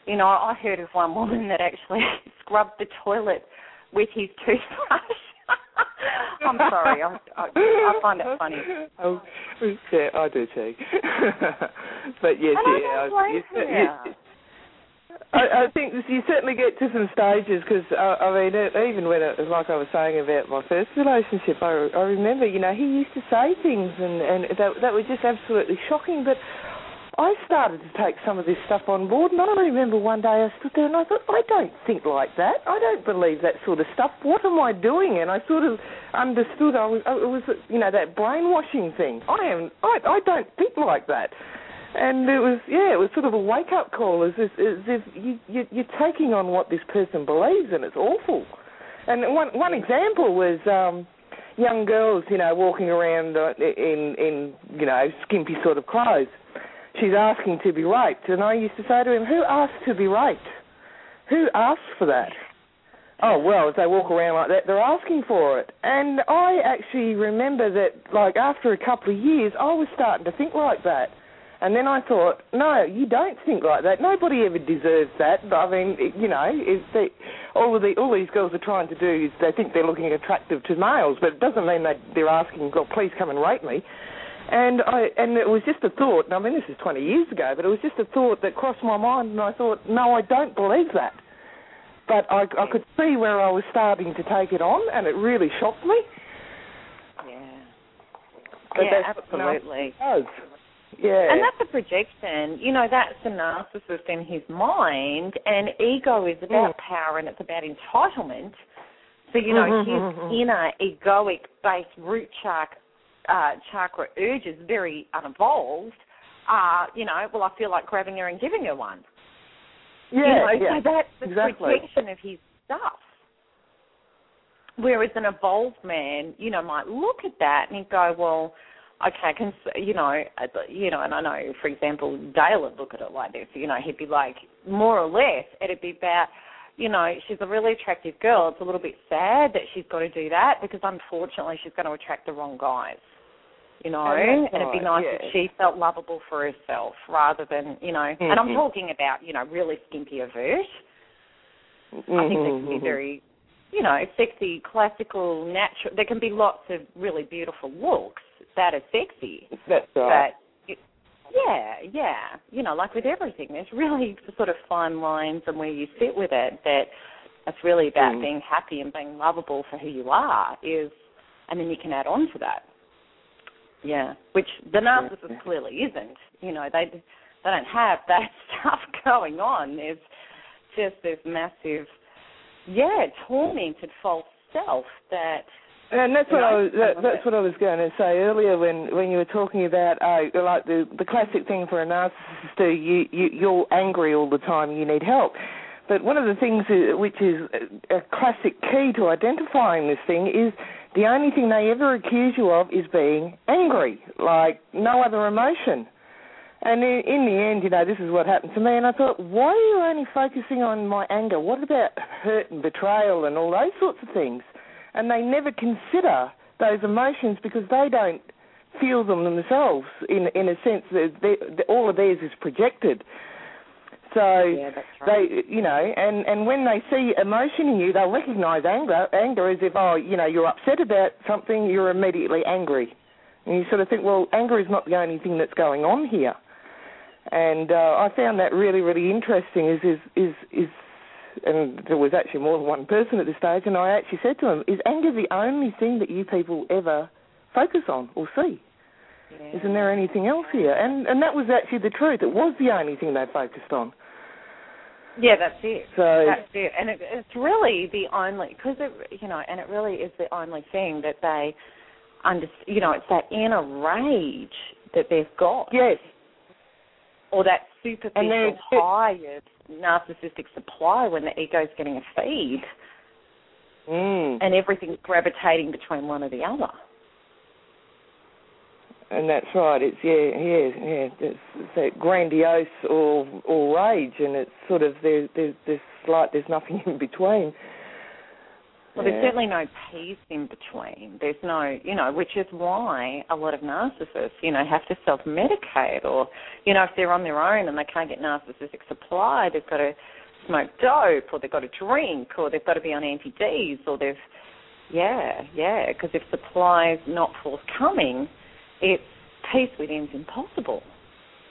you know, I heard of one woman that actually [LAUGHS] scrubbed the toilet with his toothbrush. I'm sorry. I'm, I, I find it funny. Oh, yeah, I do too. [LAUGHS] but yes, yeah, I, I, you, I, I think you certainly get to some stages because uh, I mean, even when it, like I was saying about my first relationship, I, I remember, you know, he used to say things and and that that were just absolutely shocking, but I started to take some of this stuff on board, and I remember one day I stood there and I thought, I don't think like that. I don't believe that sort of stuff. What am I doing? And I sort of understood. I was, it was, you know, that brainwashing thing. I am, I, I don't think like that. and it was yeah, it was sort of a wake up call, as if, as if you, you you're taking on what this person believes, and it's awful. And one one example was um, young girls, you know, walking around uh, in in you know skimpy sort of clothes. She's asking to be raped, and I used to say to him, "Who asked to be raped? Who asked for that?" Oh well, if they walk around like that, they're asking for it. And I actually remember that, like after a couple of years, I was starting to think like that. And then I thought, no, you don't think like that. Nobody ever deserves that. I mean, you know, they, all of the all these girls are trying to do is they think they're looking attractive to males, but it doesn't mean that they're asking, "God, please come and rape me." And I and it was just a thought. And I mean, this is 20 years ago, but it was just a thought that crossed my mind, and I thought, no, I don't believe that. But I, I could see where I was starting to take it on, and it really shocked me. Yeah. But yeah, absolutely. Does. Yeah. And that's a projection. You know, that's a narcissist in his mind, and ego is about power and it's about entitlement. So, you know, mm-hmm, his mm-hmm. [LAUGHS] inner egoic based root chakra, uh, chakra urges, very unevolved, uh, you know, well, I feel like grabbing her and giving her one. Yeah, you know, yeah, so that's the exactly. projection of his stuff. Whereas an evolved man, you know, might look at that and he'd go, well, okay, I can you know, you know, and I know, for example, Dale would look at it like this. You know, he'd be like, more or less, it'd be about, you know, she's a really attractive girl. It's a little bit sad that she's got to do that because unfortunately she's going to attract the wrong guys. You know, and, and it'd be nice yeah. if she felt lovable for herself rather than, you know, mm-hmm. and I'm talking about, you know, really skimpy avert. Mm-hmm, I think they can be mm-hmm. very you know, sexy, classical, natural. There can be lots of really beautiful looks, that is sexy. That's right. But yeah, yeah, you know, like with everything, there's really sort of fine lines and where you sit with it. That it's really about mm. being happy and being lovable for who you are. Is and then you can add on to that. Yeah, which the narcissist clearly isn't. You know, they they don't have [LAUGHS] that stuff going on. There's just this massive, yeah, tormented false self that and that's what know, I was. That, that's what I was going to say earlier when when you were talking about uh, like the the classic thing for a narcissist to you, you you're angry all the time. You need help. But one of the things which is a classic key to identifying this thing is the only thing they ever accuse you of is being angry, like no other emotion. And in, in the end, you know, this is what happened to me. And I thought, why are you only focusing on my anger? What about hurt and betrayal and all those sorts of things? and they never consider those emotions because they don't feel them themselves. In in a sense, that they, all of theirs is projected. So yeah, right. they, you know, and and when they see emotion in you, they'll recognise anger. Anger as if, oh, you know, you're upset about something, you're immediately angry, and you sort of think, well, anger is not the only thing that's going on here. And uh, I found that really, really interesting. Is is is is and there was actually more than one person at this stage, and I actually said to him, "Is anger the only thing that you people ever focus on or see? Yeah. Isn't there anything else here?" And and that was actually the truth. It was the only thing they focused on. Yeah, that's it. So that's it, and it, it's really the only because it, you know, and it really is the only thing that they under, you know, it's that inner rage that they've got. Yes. Or that superficial high of narcissistic supply when the ego's getting a feed, mm. and everything's gravitating between one or the other. And that's right. It's yeah, yeah, yeah. It's, it's that grandiose or or rage, and it's sort of there, there's there's like there's nothing [LAUGHS] in between. Well, there's certainly no peace in between. There's no, you know, which is why a lot of narcissists, you know, have to self-medicate, or, you know, if they're on their own and they can't get narcissistic supply, they've got to smoke dope, or they've got to drink, or they've got to be on anti-Ds, or they've, yeah, yeah, because if supply's not forthcoming, it's peace within's impossible.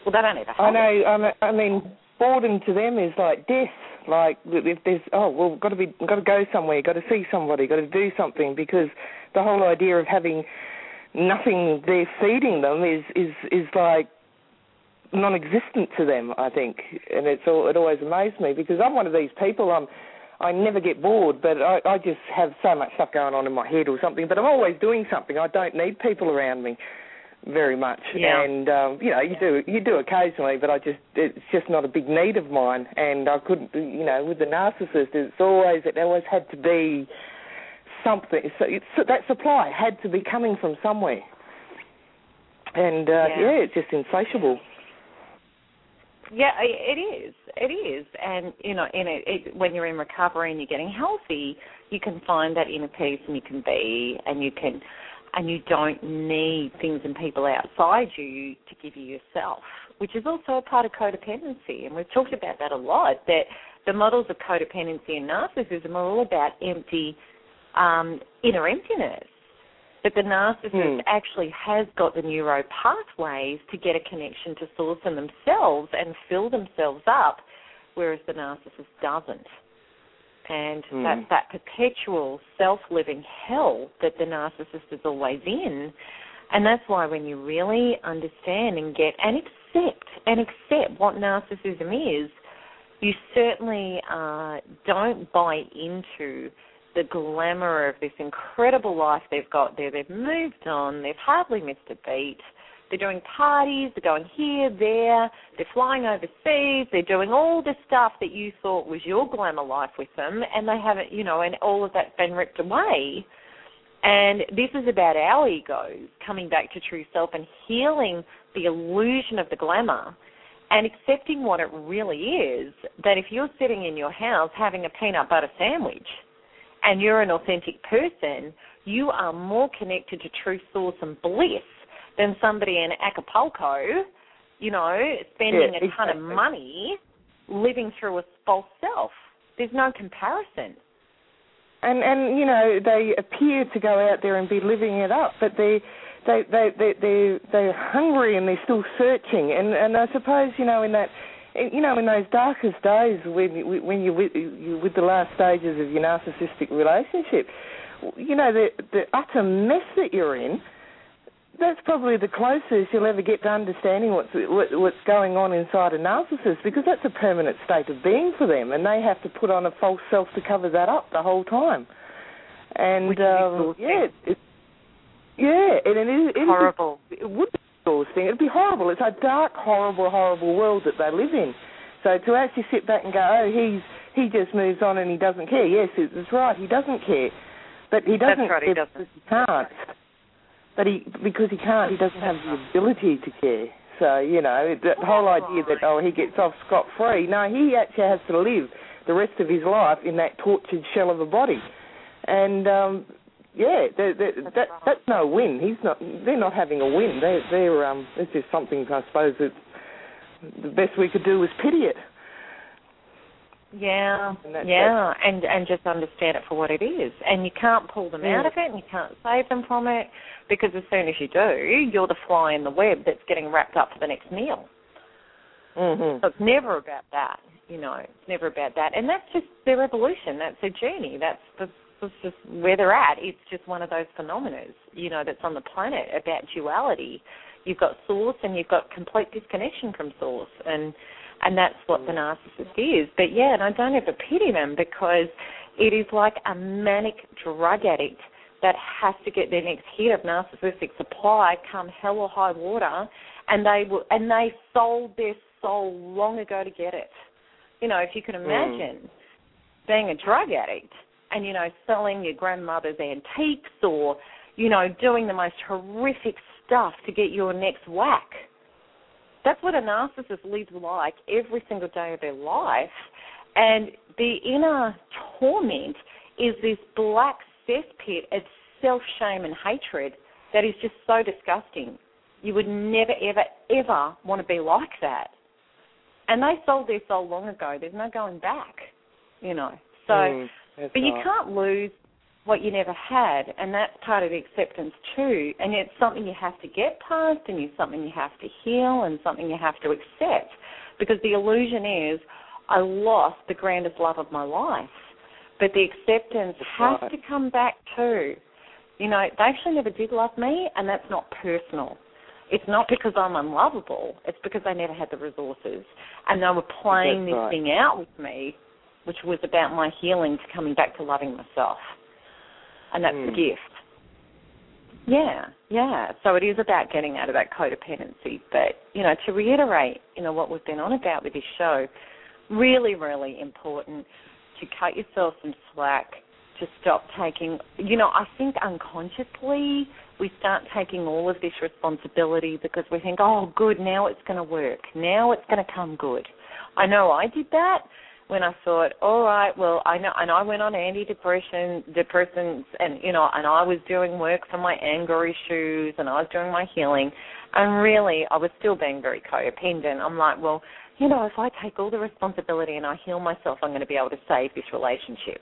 Well, they don't ever I know. I mean, boredom to them is like death like if there's oh well, got to be got to go somewhere, got to see somebody, got to do something because the whole idea of having nothing there feeding them is is is like non-existent to them. I think, and it's all it always amazed me because I'm one of these people. I'm I never get bored, but I, I just have so much stuff going on in my head or something. But I'm always doing something. I don't need people around me. Very much. Yeah. And um, you know, you do you do occasionally, but I just it's just not a big need of mine. And I couldn't, you know, with the narcissist, it's always it always had to be something. So it's, that supply had to be coming from somewhere. And uh, Yeah. yeah. it's just insatiable. Yeah, it is. It is, and you know, in it, it, when you're in recovery and you're getting healthy, you can find that inner peace, and you can be, and you can, and you don't need things and people outside you to give you yourself, which is also a part of codependency, and we've talked about that a lot. That the models of codependency and narcissism are all about empty, um, inner emptiness. But the narcissist Hmm. actually has got the neuro pathways to get a connection to source in themselves and fill themselves up, whereas the narcissist doesn't. And Hmm. that's that perpetual self-living hell that the narcissist is always in. And that's why when you really understand and get and accept and accept what narcissism is, you certainly uh, don't buy into the glamour of this incredible life they've got there. They've moved on. They've hardly missed a beat. They're doing parties. They're going here, there. They're flying overseas. They're doing all the stuff that you thought was your glamour life with them, and they haven't, you know, and all of that's been ripped away. And this is about our egos coming back to true self and healing the illusion of the glamour and accepting what it really is. That if you're sitting in your house having a peanut butter sandwich and you're an authentic person, you are more connected to true source and bliss than somebody in Acapulco, you know, spending Yeah, a ton of money living through a false self. There's no comparison. and and you know they appear to go out there and be living it up, but they they they they they they're hungry and they're still searching. And and I suppose you know in that you know in those darkest days when when you're with, you with the last stages of your narcissistic relationship, you know the the utter mess that you're in. That's probably the closest you'll ever get to understanding what's what, what's going on inside a narcissist, because that's a permanent state of being for them, and they have to put on a false self to cover that up the whole time. And um, yeah, it, yeah, and it is it is- Horrible. it would be exhausting. It'd be horrible. It's a dark, horrible, horrible world that they live in. So to actually sit back and go, oh, he's he just moves on and he doesn't care. Yes, it's right. He doesn't care, but he doesn't. That's right, he doesn't. He can't. But he because he can't. He doesn't have the ability to care. So you know that whole idea that oh he gets off scot free. No, he actually has to live the rest of his life in that tortured shell of a body, and um, yeah, they they that that's no win. He's not. They're not having a win. They they're um. It's just something I suppose that the best we could do was pity it. Yeah, And yeah, and and just understand it for what it is, and you can't pull them out Mm. of it, and you can't save them from it, because as soon as you do, you're the fly in the web that's getting wrapped up for the next meal. Mm-hmm. So it's never about that, you know. It's never about that, and that's just their evolution. That's their journey. That's that's, that's just where they're at. It's just one of those phenomena, you know, that's on the planet about duality. You've got source, and you've got complete disconnection from source, and and that's what the narcissist is. But yeah, and I don't ever pity them because it is like a manic drug addict that has to get their next hit of narcissistic supply come hell or high water and they will and they sold their soul long ago to get it. You know, if you can imagine being a drug addict and, you know, selling your grandmother's antiques or, you know, doing the most horrific stuff to get your next whack. That's what a narcissist lives like every single day of their life. And the inner torment is this black cesspit of self shame and hatred that is just so disgusting. You would never, ever, ever want to be like that. And they sold their soul long ago. There's no going back, you know. So, Mm, but you can't lose what you never had, and that's part of the acceptance too. And it's something you have to get past, and it's something you have to heal, and something you have to accept. Because the illusion is, I lost the grandest love of my life, but the acceptance That's has right. to come back too. You know, they actually never did love me, and that's not personal. It's not because I'm unlovable. It's because they never had the resources, and they were playing That's this right. thing out with me, which was about my healing to coming back to loving myself, and that's the Mm. gift. Yeah, yeah. So it is about getting out of that codependency. But, you know, to reiterate, you know, what we've been on about with this show, really, really important to cut yourself some slack, to stop taking, you know, I think unconsciously we start taking all of this responsibility because we think, oh, good, now it's going to work. Now it's going to come good. I know I did that when I thought, all right, well, I know, and I went on antidepressant, depressants, and you know, and I was doing work for my anger issues, and I was doing my healing, and really, I was still being very codependent. I'm like, well, you know, if I take all the responsibility and I heal myself, I'm going to be able to save this relationship.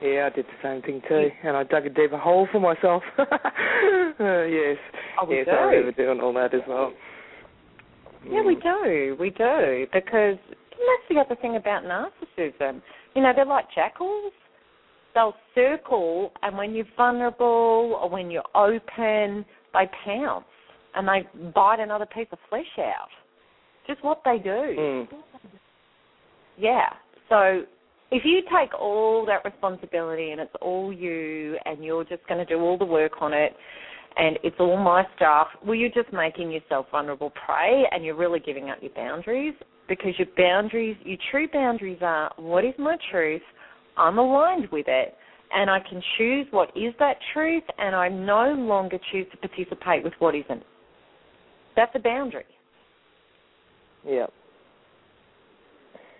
Yeah, I did the same thing too, and I dug a deeper hole for myself. [LAUGHS] uh, yes, oh, yes, do. I remember doing all that as well. Yeah, we do, we do, because that's the other thing about narcissism. You know, they're like jackals. They'll circle, and when you're vulnerable or when you're open, they pounce and they bite another piece of flesh out. Just what they do. Mm. Yeah. So if you take all that responsibility and it's all you and you're just going to do all the work on it and it's all my stuff, well, you're just making yourself vulnerable prey and you're really giving up your boundaries because your boundaries, your true boundaries are what is my truth, I'm aligned with it, and I can choose what is that truth and I no longer choose to participate with what isn't. That's a boundary. Yeah.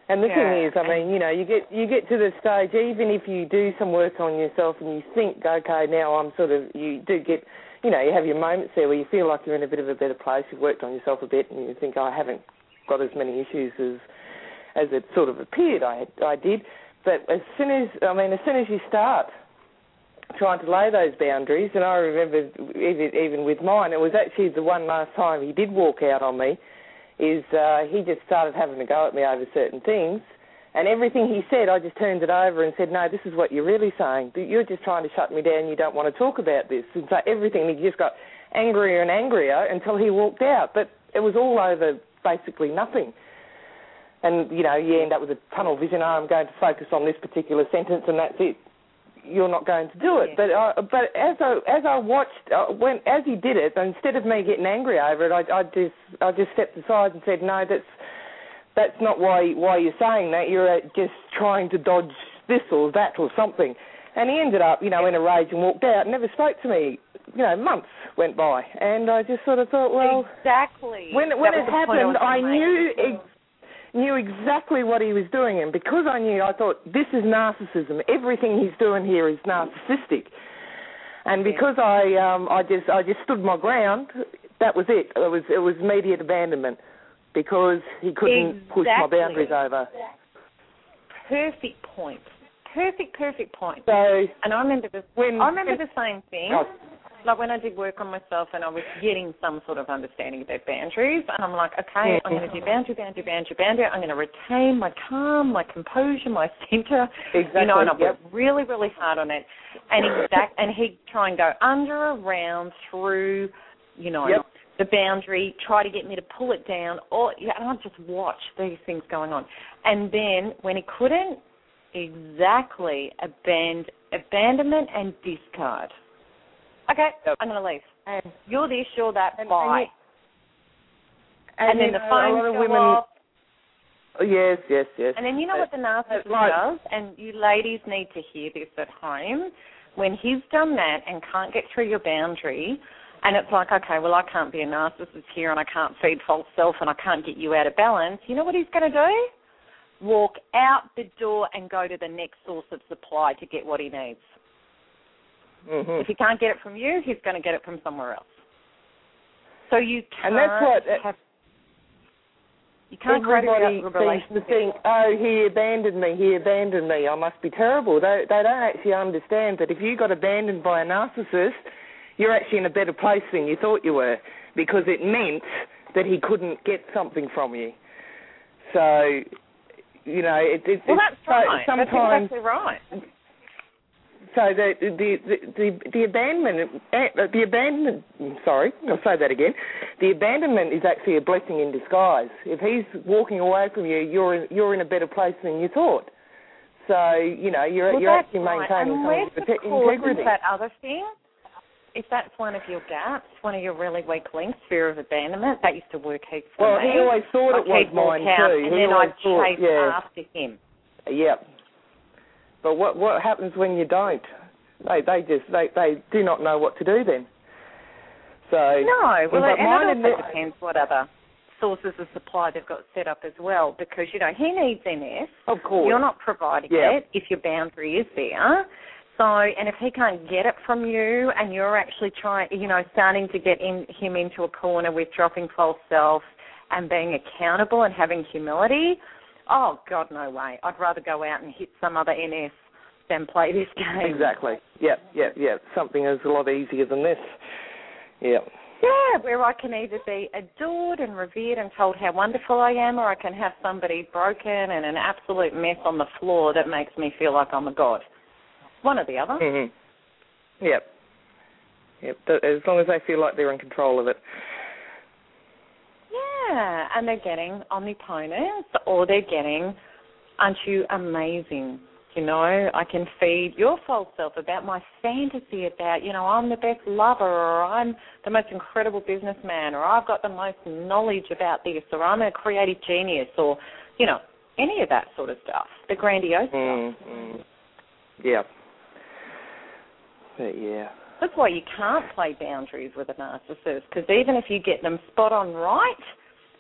And the Yeah. thing is, I mean, you know, you get you get to the stage, even if you do some work on yourself and you think, okay, now I'm sort of, you do get, you know, you have your moments there where you feel like you're in a bit of a better place. You've worked on yourself a bit, and you think, oh, I haven't got as many issues as as it sort of appeared I I did. But as soon as, I mean, as soon as you start trying to lay those boundaries, and I remember even, even with mine, it was actually the one last time he did walk out on me is uh, he just started having a go at me over certain things. And everything he said, I just turned it over and said, no, this is what you're really saying. You're just trying to shut me down. You don't want to talk about this. And so everything, he just got angrier and angrier until he walked out. But it was all over basically nothing. And, you know, you end up with a tunnel vision. Oh, I'm going to focus on this particular sentence and that's it you're not going to do it. Yeah. But uh, but as I as I watched uh, when as he did it, instead of me getting angry over it, I, I just I just stepped aside and said, no, that's that's not why why you're saying that. You're uh, just trying to dodge this or that or something. And he ended up, you know, in a rage and walked out. and Never spoke to me. You know, months went by, and I just sort of thought, well, exactly. when when That it was the point happened, I knew ex- knew exactly what he was doing, and because I knew, I thought this is narcissism. Everything he's doing here is narcissistic, and because I um, I just I just stood my ground. That was it. It was it was immediate abandonment because he couldn't push my boundaries over. Perfect point. Perfect, perfect point. So And I remember the when I remember the same thing. Oh, Like when I did work on myself and I was getting some sort of understanding about boundaries, and I'm like, okay, I'm going to do boundary, boundary, boundary, boundary. I'm going to retain my calm, my composure, my center. exactly. You know, and I yep. worked really, really hard on it. And exact, and he'd try and go under, around, through, you know, Yep. the boundary, try to get me to pull it down, or yeah, and I'd just watch these things going on. And then when he couldn't, exactly, aband- abandonment and discard. Okay, Yep. I'm going to leave. And, You're this, you're that, And- bye. and, And, then you the know, a lot of go women. off. Oh, yes, yes, yes. And then you know what the narcissist Right. does, and you ladies need to hear this at home. When he's done that and can't get through your boundary, and it's like, okay, well, I can't be a narcissist here, and I can't feed false self, and I can't get you out of balance. You know what he's going to do? Walk out the door and go to the next source of supply to get what he needs. Mhm. If he can't get it from you, he's going to get it from somewhere else. So you can't And that's what- have. You can't Everybody seems to think, oh, he abandoned me, he abandoned me, I must be terrible. They, they don't actually understand that if you got abandoned by a narcissist, you're actually in a better place than you thought you were because it meant that he couldn't get something from you. So, you know, it, it, Well, it's that's right. so- That's sometimes exactly right. So the the the the, abandonment eh, the abandonment sorry I'll say that again the abandonment is actually a blessing in disguise if he's walking away from you you're in, you're in a better place than you thought so you know you're Well, you're actually maintaining some integrity that other thing, if that's one of your gaps, one of your really weak links, fear of abandonment, that used to work heaps for well, me. he always thought it was mine out, too. and he then I'd thought, chase yeah, after him. Yep. But what what happens when you don't? They they just they they do not know what to do then. So No, well, but and it also depends what other sources of supply they've got set up as well, because you know he needs NS. of course. You're not providing Yeah. it if your boundary is there. So, and if he can't get it from you, and you're actually trying, you know, starting to get in, him into a corner with dropping false self and being accountable and having humility, oh God, no way! I'd rather go out and hit some other NS than play this game. Exactly. Yep, yep, yep. Something is a lot easier than this. Yep. Yeah, where I can either be adored and revered and told how wonderful I am, or I can have somebody broken and an absolute mess on the floor that makes me feel like I'm a god. One or the other. Mhm. Yep. Yep. As long as they feel like they're in control of it. Yeah, and they're getting omniponence or they're getting, aren't you amazing? You know, I can feed your false self about my fantasy about, you know, I'm the best lover or I'm the most incredible businessman or I've got the most knowledge about this or I'm a creative genius or, you know, any of that sort of stuff. The grandiose stuff. Mm, mm. Yeah. But yeah. That's why you can't play boundaries with a narcissist because even if you get them spot on right,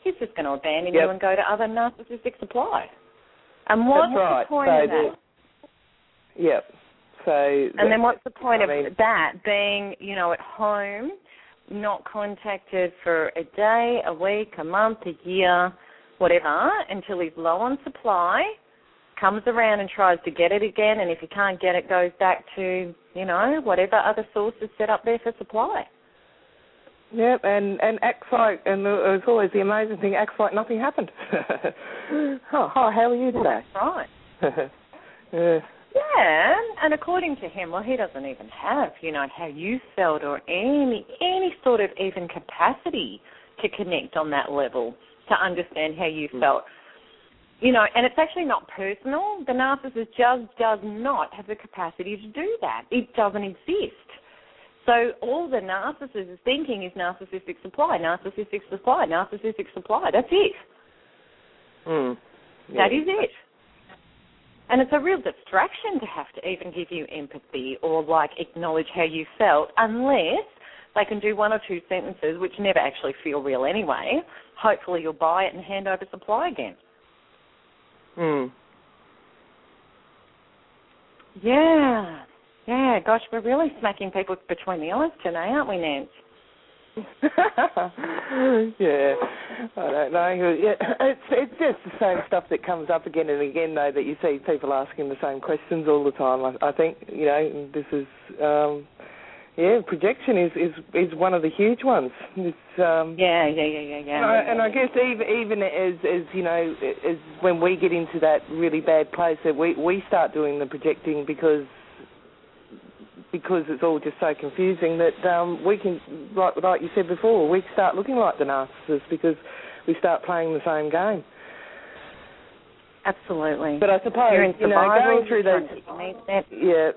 he's just going to abandon Yep. you and go to other narcissistic supply. And what's right. the point so of that? the- Yep. So And then what's the point I of mean- that being, you know, at home, not contacted for a day, a week, a month, a year, whatever, until he's low on supply, comes around and tries to get it again, and if he can't get it, goes back to, you know, whatever other source is set up there for supply. Yep, and and acts like, and it's always the amazing thing, acts like nothing happened. oh, [LAUGHS] hi, how are you today? Right. [LAUGHS] yeah. Yeah, and according to him, well, he doesn't even have, you know, how you felt or any any sort of even capacity to connect on that level to understand how you hmm. felt. You know, and it's actually not personal. The narcissist just does not have the capacity to do that. It doesn't exist. So all the narcissist is thinking is narcissistic supply, narcissistic supply, narcissistic supply. That's it. Mm. Yeah. is it. And it's a real distraction to have to even give you empathy or like acknowledge how you felt unless they can do one or two sentences which never actually feel real anyway. Hopefully you'll buy it and hand over supply again. Mm. Yeah. Yeah, gosh, we're really smacking people between the eyes today, aren't we, Nance? [LAUGHS] yeah, I don't know. Yeah, it's it's just the same stuff that comes up again and again, though. That you see people asking the same questions all the time. I, I think you know this is, um, yeah, projection is is is one of the huge ones. It's, um, Yeah, yeah, yeah, yeah, yeah. and I, and I guess even even as as you know as when we get into that really bad place that we we start doing the projecting because because it's all just so confusing that um, we can like like you said before we start looking like the narcissist because we start playing the same game. Absolutely. But I suppose You're in you know survival, going through those to meet that. yeah.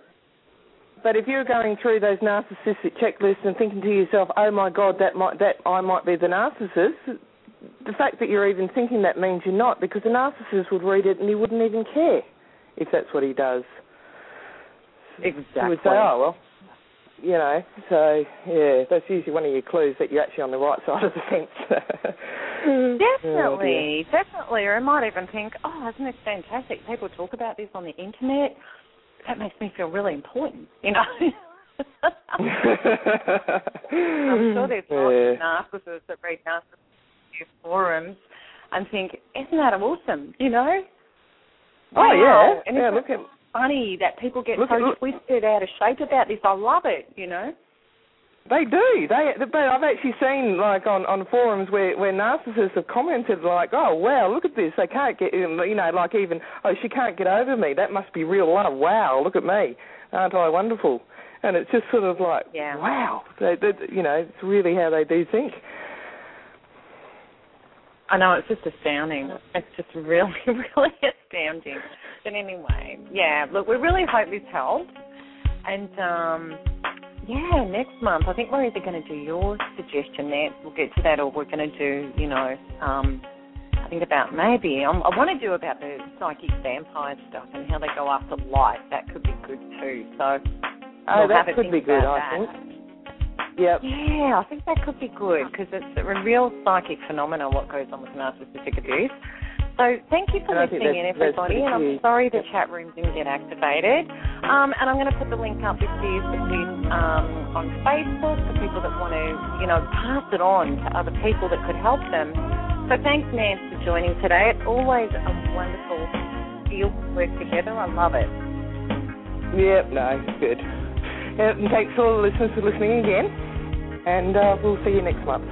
But if you're going through those narcissistic checklists and thinking to yourself, "Oh my God, that might that I might be the narcissist," the fact that you're even thinking that means you're not, because the narcissist would read it and he wouldn't even care if that's what he does. Exactly. Would say, "Oh well," you know. So yeah, that's usually one of your clues that you're actually on the right [LAUGHS] side of the fence. [LAUGHS] Oh, Definitely, definitely. Or I might even think, oh, isn't this fantastic? People talk about this on the internet. That makes me feel really important, you know. [LAUGHS] I'm sure there's lots of narcissists that read narcissist forums and think, isn't that awesome? You know? Oh Wow. yeah, And yeah. Look at funny that people get Look so look- twisted out of shape about this. I love it, you know? They do. They, but I've actually seen like on on forums where where narcissists have commented like, "Oh wow, look at this. They can't get um, you know like even oh she can't get over me. That must be real love. Wow, look at me. Aren't I wonderful?" And it's just sort of like, Yeah. wow. They, they, you know, it's really how they do think. I know it's just astounding. It's just really, [LAUGHS] really astounding. But anyway, yeah. Look, we really hope this helps. and um, yeah, next month. I think we're either going to do your suggestion, Nance. We'll get to that, or we're going to do, you know, um, I think about maybe um, I want to do about the psychic vampire stuff and how they go after light. That could be good too. So, oh, we'll that could be good. I that. think. Yep. Yeah, I think that could be good because it's a real psychic phenomenon what goes on with narcissistic abuse. So thank you for And listening in, everybody. And I'm sorry the chat room didn't get activated. Um, and I'm going to put the link up with this with, um, on Facebook for people that want to, you know, pass it on to other people that could help them. So thanks, Nance, for joining today. It's always a wonderful feel to work together. I love it. Yep. No, good. And thanks to all the listeners for listening again. And uh, we'll see you next month.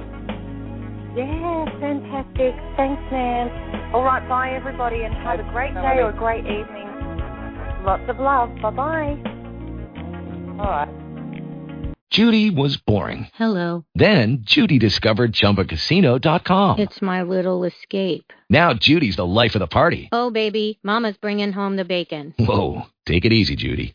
Yeah, fantastic. Thanks, Nance. All right, bye, everybody, and have a great day or a great evening. Lots of love. Bye bye. All right. Judy was boring. Hello. Then Judy discovered ChumbaCasino.com. It's my little escape. Now Judy's the life of the party. Oh, baby, Mama's bringing home the bacon. Whoa, take it easy, Judy.